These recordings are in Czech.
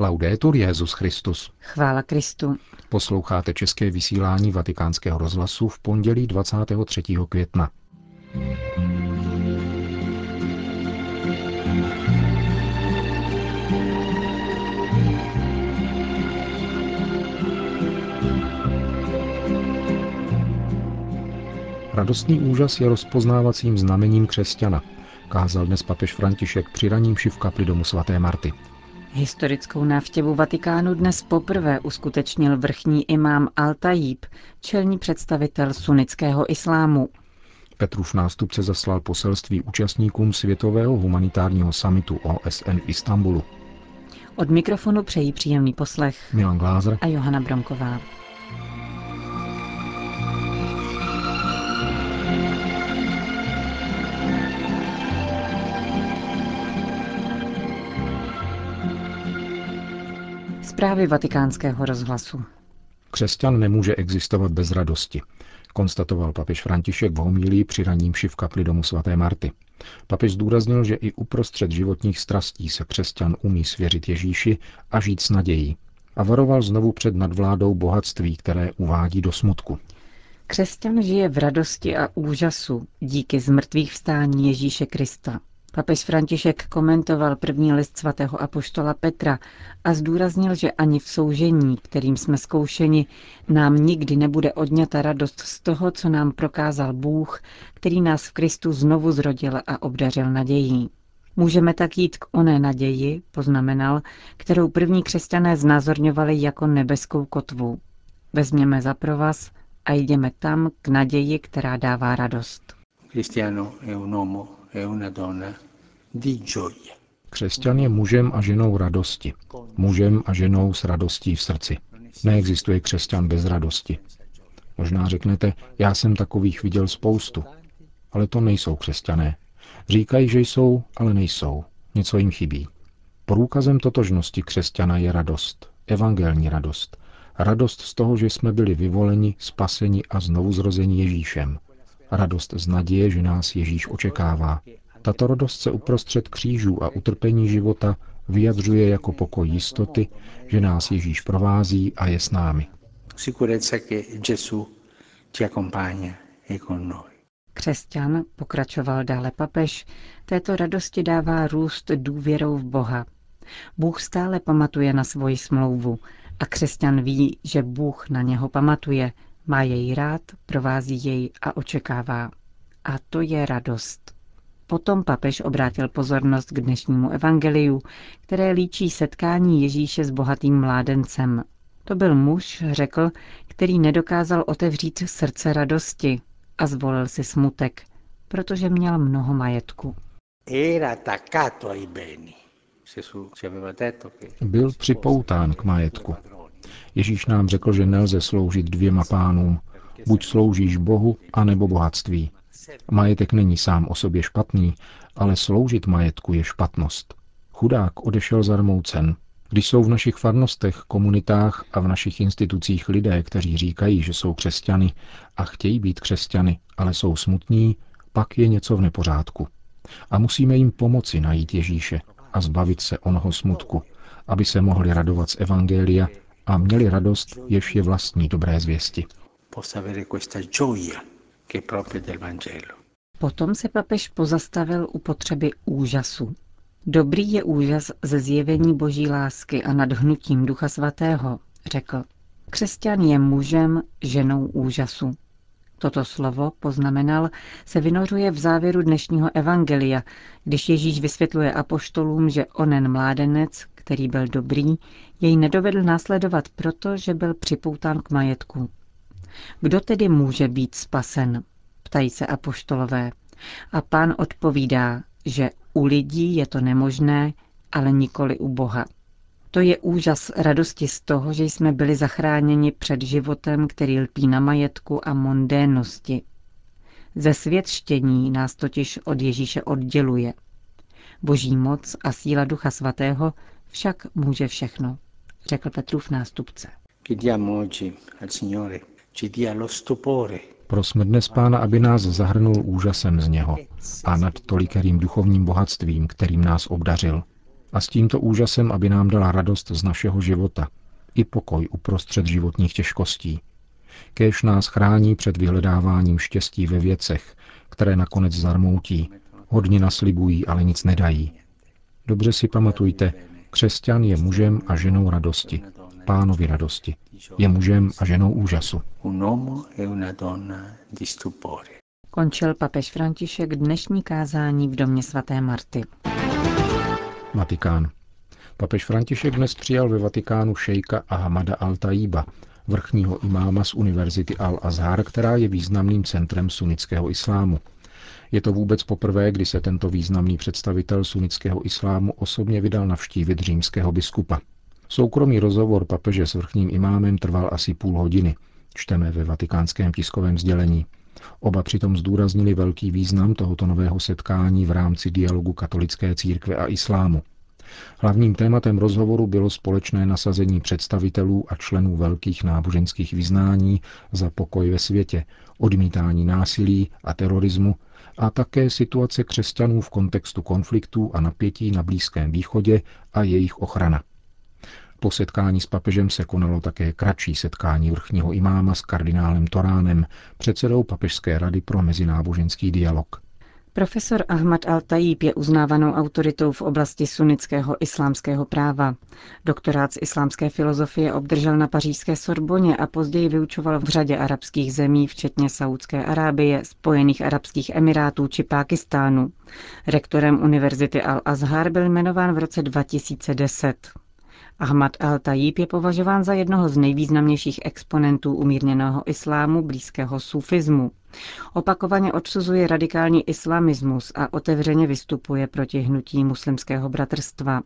Laudetur Jezus Christus. Chvála Kristu. Posloucháte české vysílání Vatikánského rozhlasu v pondělí 23. května. Radostný úžas je rozpoznávacím znamením křesťana, kázal dnes papež František při raním v kapli domu svaté Marty. Historickou návštěvu Vatikánu dnes poprvé uskutečnil vrchní imám Al-Tajib, čelní představitel sunnického islámu. Petrův nástupce zaslal poselství účastníkům Světového humanitárního samitu OSN v Istanbulu. Od mikrofonu přejí příjemný poslech Milan Glázer a Johana Bromková. Zprávy vatikánského rozhlasu. Křesťan nemůže existovat bez radosti, konstatoval papež František v homílii při raním v kapli domu svaté Marty. Papež zdůraznil, že i uprostřed životních strastí se křesťan umí svěřit Ježíši a žít s nadějí. A varoval znovu před nadvládou bohatství, které uvádí do smutku. Křesťan žije v radosti a úžasu díky zmrtvých vstání Ježíše Krista. Papež František komentoval první list svatého apoštola Petra a zdůraznil, že ani v soužení, kterým jsme zkoušeni, nám nikdy nebude odňata radost z toho, co nám prokázal Bůh, který nás v Kristu znovu zrodil a obdařil nadějí. Můžeme tak jít k oné naději, poznamenal, kterou první křesťané znázorňovali jako nebeskou kotvu. Vezměme za provaz a jdeme tam k naději, která dává radost. Cristiano è un Křesťan je mužem a ženou radosti. Mužem a ženou s radostí v srdci. Neexistuje křesťan bez radosti. Možná řeknete, já jsem takových viděl spoustu. Ale to nejsou křesťané. Říkají, že jsou, ale nejsou. Něco jim chybí. Průkazem totožnosti křesťana je radost. Evangelní radost. Radost z toho, že jsme byli vyvoleni, spaseni a znovu zrozeni Ježíšem. Radost z naděje, že nás Ježíš očekává. Tato radost se uprostřed křížů a utrpení života vyjadřuje jako pokoj jistoty, že nás Ježíš provází a je s námi. Křesťan, pokračoval dále papež, této radosti dává růst důvěrou v Boha. Bůh stále pamatuje na svoji smlouvu a křesťan ví, že Bůh na něho pamatuje, má jej rád, provází jej a očekává. A to je radost. Potom papež obrátil pozornost k dnešnímu evangeliu, které líčí setkání Ježíše s bohatým mládencem. To byl muž, řekl, který nedokázal otevřít srdce radosti a zvolil si smutek, protože měl mnoho majetku. Byl připoután k majetku. Ježíš nám řekl, že nelze sloužit dvěma pánům. Buď sloužíš Bohu, anebo bohatství. Majetek není sám o sobě špatný, ale sloužit majetku je špatnost. Chudák odešel zarmoucen. Když jsou v našich farnostech, komunitách a v našich institucích lidé, kteří říkají, že jsou křesťany a chtějí být křesťany, ale jsou smutní, pak je něco v nepořádku. A musíme jim pomoci najít Ježíše a zbavit se onoho smutku, aby se mohli radovat z Evangelia a měli radost, jež je vlastní dobré zvěsti. Potom se papež pozastavil u potřeby úžasu. Dobrý je úžas ze zjevení boží lásky a nadhnutím ducha svatého, řekl. Křesťan je mužem, ženou úžasu. Toto slovo, poznamenal, se vynořuje v závěru dnešního evangelia, když Ježíš vysvětluje apoštolům, že onen mládenec, který byl dobrý, jej nedovedl následovat proto, že byl připoután k majetku. Kdo tedy může být spasen? Ptají se apoštolové. A pán odpovídá, že u lidí je to nemožné, ale nikoli u Boha. To je úžas radosti z toho, že jsme byli zachráněni před životem, který lpí na majetku a mondénnosti. Ze světštění nás totiž od Ježíše odděluje. Boží moc a síla Ducha Svatého však může všechno, řekl Petrův nástupce. Prosme dnes Pána, aby nás zahrnul úžasem z něho a nad tolikerým duchovním bohatstvím, kterým nás obdařil. A s tímto úžasem, aby nám dala radost z našeho života i pokoj uprostřed životních těžkostí. Kéž nás chrání před vyhledáváním štěstí ve věcech, které nakonec zarmoutí, hodně naslibují, ale nic nedají. Dobře si pamatujte, křesťan je mužem a ženou radosti, pánovi radosti. Je mužem a ženou úžasu. Končil papež František dnešní kázání v domě svaté Marty. Vatikán. Papež František dnes přijal ve Vatikánu šejka Ahmada al-Tajíba, vrchního imáma z Univerzity Al-Azhar, která je významným centrem sunnického islámu. Je to vůbec poprvé, kdy se tento významný představitel sunnického islámu osobně vydal navštívit římského biskupa. Soukromý rozhovor papeže s vrchním imámem trval asi půl hodiny, čteme ve vatikánském tiskovém sdělení. Oba přitom zdůraznili velký význam tohoto nového setkání v rámci dialogu katolické církve a islámu. Hlavním tématem rozhovoru bylo společné nasazení představitelů a členů velkých náboženských vyznání za pokoj ve světě, odmítání násilí a terorismu a také situace křesťanů v kontextu konfliktů a napětí na Blízkém východě a jejich ochrana. Po setkání s papežem se konalo také kratší setkání vrchního imáma s kardinálem Toránem, předsedou Papežské rady pro mezináboženský dialog. Profesor Ahmad al-Tajib je uznávanou autoritou v oblasti sunnického islámského práva. Doktorát z islámské filozofie obdržel na pařížské Sorboně a později vyučoval v řadě arabských zemí, včetně Saudské Arábie, Spojených arabských emirátů či Pákistánu. Rektorem Univerzity Al-Azhar byl jmenován v roce 2010. Ahmad al-Tajib je považován za jednoho z nejvýznamnějších exponentů umírněného islámu blízkého sufismu. Opakovaně odsuzuje radikální islamismus a otevřeně vystupuje proti hnutí muslimského bratrstva.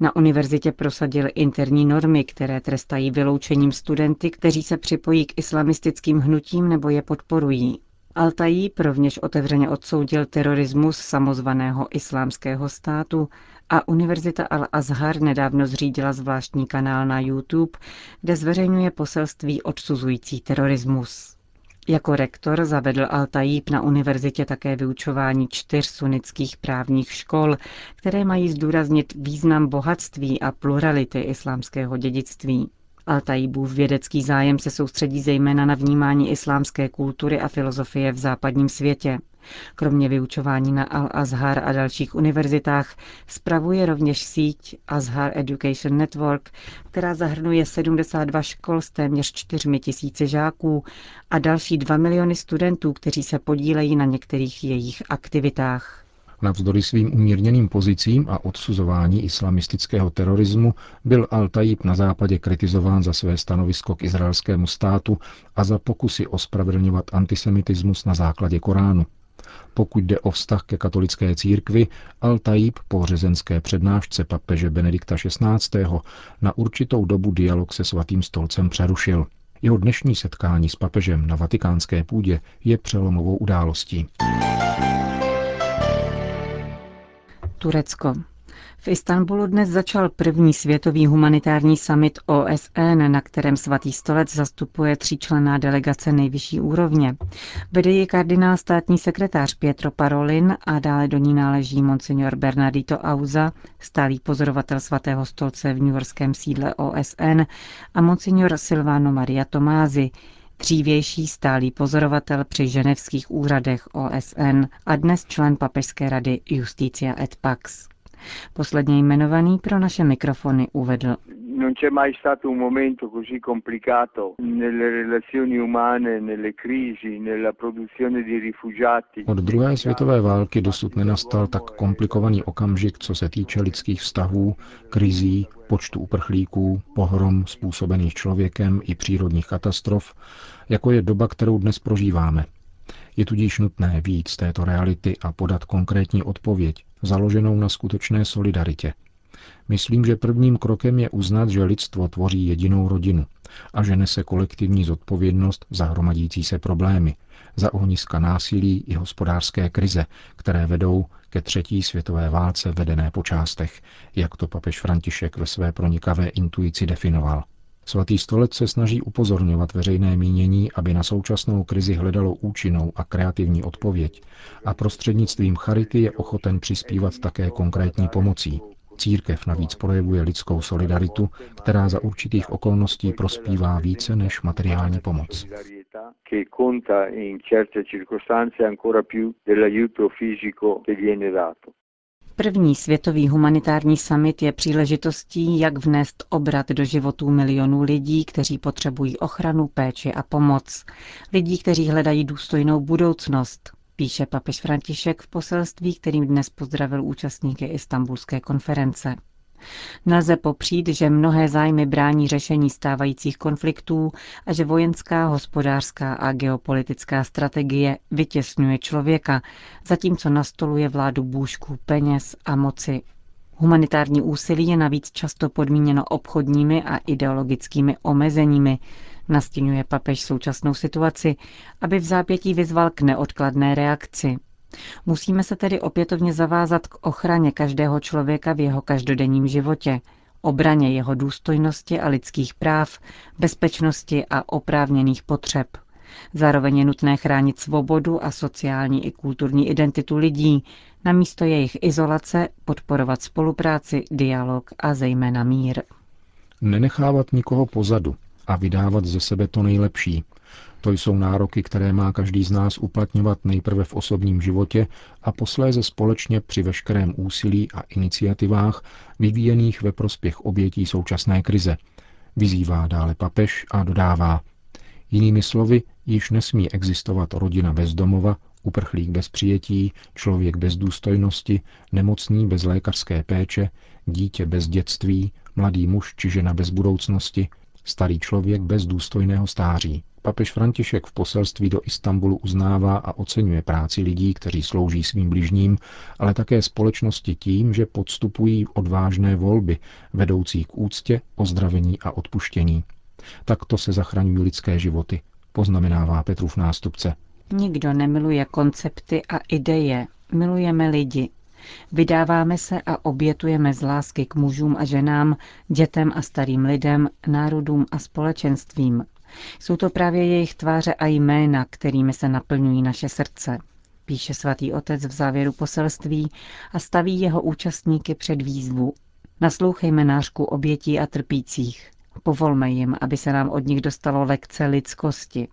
Na univerzitě prosadil interní normy, které trestají vyloučením studenty, kteří se připojí k islamistickým hnutím nebo je podporují. Altají rovněž otevřeně odsoudil terorismus samozvaného islámského státu a Univerzita Al-Azhar nedávno zřídila zvláštní kanál na YouTube, kde zveřejňuje poselství odsuzující terorismus. Jako rektor zavedl Al-Tajib na univerzitě také vyučování čtyř sunických právních škol, které mají zdůraznit význam bohatství a plurality islámského dědictví. Al-Tajibův vědecký zájem se soustředí zejména na vnímání islámské kultury a filozofie v západním světě. Kromě vyučování na Al-Azhar a dalších univerzitách spravuje rovněž síť Azhar Education Network, která zahrnuje 72 škol s téměř 4 tisíci žáků a další 2 miliony studentů, kteří se podílejí na některých jejich aktivitách. Navzdory svým umírněným pozicím a odsuzování islamistického terorismu byl Al-Tajib na západě kritizován za své stanovisko k izraelskému státu a za pokusy ospravedlňovat antisemitismus na základě Koránu. Pokud jde o vztah ke katolické církvi, Al-Tajib po řezenské přednášce papeže Benedikta XVI. na určitou dobu dialog se svatým stolcem přerušil. Jeho dnešní setkání s papežem na vatikánské půdě je přelomovou událostí. Turecko. V Istanbulu dnes začal první světový humanitární summit OSN, na kterém svatý stolec zastupuje tříčlenná delegace nejvyšší úrovně. Vede ji kardinál státní sekretář Pietro Parolin a dále do ní náleží monsignor Bernardito Auza, stálý pozorovatel svatého stolce v newyorském sídle OSN a monsignor Silvano Maria Tomázy, dřívější stálý pozorovatel při ženevských úřadech OSN a dnes člen papežské rady Justicia et Pax. Posledně jmenovaný pro naše mikrofony uvedl. Non c'è mai stato un momento così complicato nelle relazioni umane, nelle crisi, nella produzione di rifugiati. Od druhé světové války dosud nenastal tak komplikovaný okamžik, co se týče lidských vztahů, krizí, počtu uprchlíků, pohrom způsobených člověkem i přírodních katastrof, jako je doba, kterou dnes prožíváme. Je tudíž nutné víc této reality a podat konkrétní odpověď, založenou na skutečné solidaritě. Myslím, že prvním krokem je uznat, že lidstvo tvoří jedinou rodinu a že nese kolektivní zodpovědnost za hromadící se problémy, za ohniska násilí i hospodářské krize, které vedou ke třetí světové válce vedené po částech, jak to papež František ve své pronikavé intuici definoval. Svatý stolec se snaží upozorňovat veřejné mínění, aby na současnou krizi hledalo účinnou a kreativní odpověď a prostřednictvím charity je ochoten přispívat také konkrétní pomocí. Církev navíc projevuje lidskou solidaritu, která za určitých okolností prospívá více než materiální pomoc. První světový humanitární summit je příležitostí, jak vnést obrat do životů milionů lidí, kteří potřebují ochranu, péči a pomoc. Lidí, kteří hledají důstojnou budoucnost, píše papež František v poselství, kterým dnes pozdravil účastníky Istanbulské konference. Nelze popřít, že mnohé zájmy brání řešení stávajících konfliktů a že vojenská, hospodářská a geopolitická strategie vytěsňuje člověka, zatímco nastoluje vládu bůžků peněz a moci. Humanitární úsilí je navíc často podmíněno obchodními a ideologickými omezeními, nastínuje papež současnou situaci, aby v zápětí vyzval k neodkladné reakci. Musíme se tedy opětovně zavázat k ochraně každého člověka v jeho každodenním životě, obraně jeho důstojnosti a lidských práv, bezpečnosti a oprávněných potřeb. Zároveň je nutné chránit svobodu a sociální i kulturní identitu lidí, namísto jejich izolace podporovat spolupráci, dialog a zejména mír. Nenechávat nikoho pozadu a vydávat ze sebe to nejlepší, to jsou nároky, které má každý z nás uplatňovat nejprve v osobním životě a posléze společně při veškerém úsilí a iniciativách vyvíjených ve prospěch obětí současné krize. Vyzývá dále papež a dodává. Jinými slovy, již nesmí existovat rodina bez domova, uprchlík bez přijetí, člověk bez důstojnosti, nemocný bez lékařské péče, dítě bez dětství, mladý muž či žena bez budoucnosti, starý člověk bez důstojného stáří. Papež František v poselství do Istanbulu uznává a oceňuje práci lidí, kteří slouží svým bližním, ale také společnosti tím, že podstupují odvážné volby, vedoucí k úctě, ozdravení a odpuštění. Takto se zachraňují lidské životy, poznamenává Petrův nástupce. Nikdo nemiluje koncepty a ideje, milujeme lidi. Vydáváme se a obětujeme z lásky k mužům a ženám, dětem a starým lidem, národům a společenstvím, jsou to právě jejich tváře a jména, kterými se naplňují naše srdce, píše svatý otec v závěru poselství a staví jeho účastníky před výzvu. Naslouchejme nářku obětí a trpících. Povolme jim, aby se nám od nich dostalo lekce lidskosti.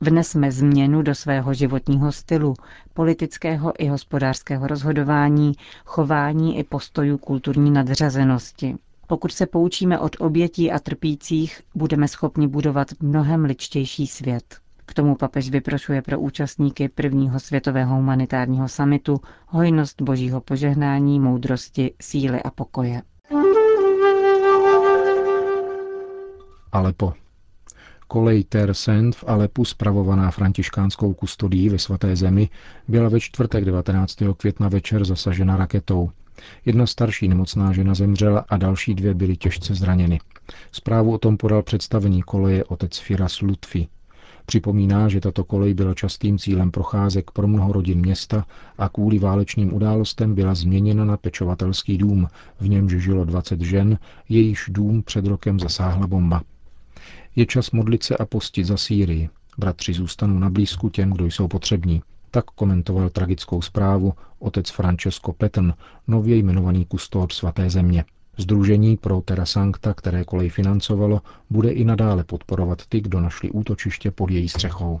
Vnesme změnu do svého životního stylu, politického i hospodářského rozhodování, chování i postojů kulturní nadřazenosti. Pokud se poučíme od obětí a trpících, budeme schopni budovat mnohem ličtější svět. K tomu papež vyprošuje pro účastníky prvního světového humanitárního samitu hojnost božího požehnání, moudrosti, síly a pokoje. Alepo. Kolej Tersend v Alepu, spravovaná františkánskou kustodí ve svaté zemi, byla ve čtvrtek 19. května večer zasažena raketou. Jedna starší nemocná žena zemřela a další dvě byly těžce zraněny. Zprávu o tom podal představení koleje otec Firas Lutfi. Připomíná, že tato kolej byla častým cílem procházek pro mnoho rodin města a kvůli válečným událostem byla změněna na pečovatelský dům, v němž žilo 20 žen, jejíž dům před rokem zasáhla bomba. Je čas modlit se a postit za Sýrii. Bratři zůstanou na blízku těm, kdo jsou potřební. Tak komentoval tragickou zprávu otec Francesco Petn, nově jmenovaný kustód svaté země. Združení pro Terra Sancta, které kolej financovalo, bude i nadále podporovat ty, kdo našli útočiště pod její střechou.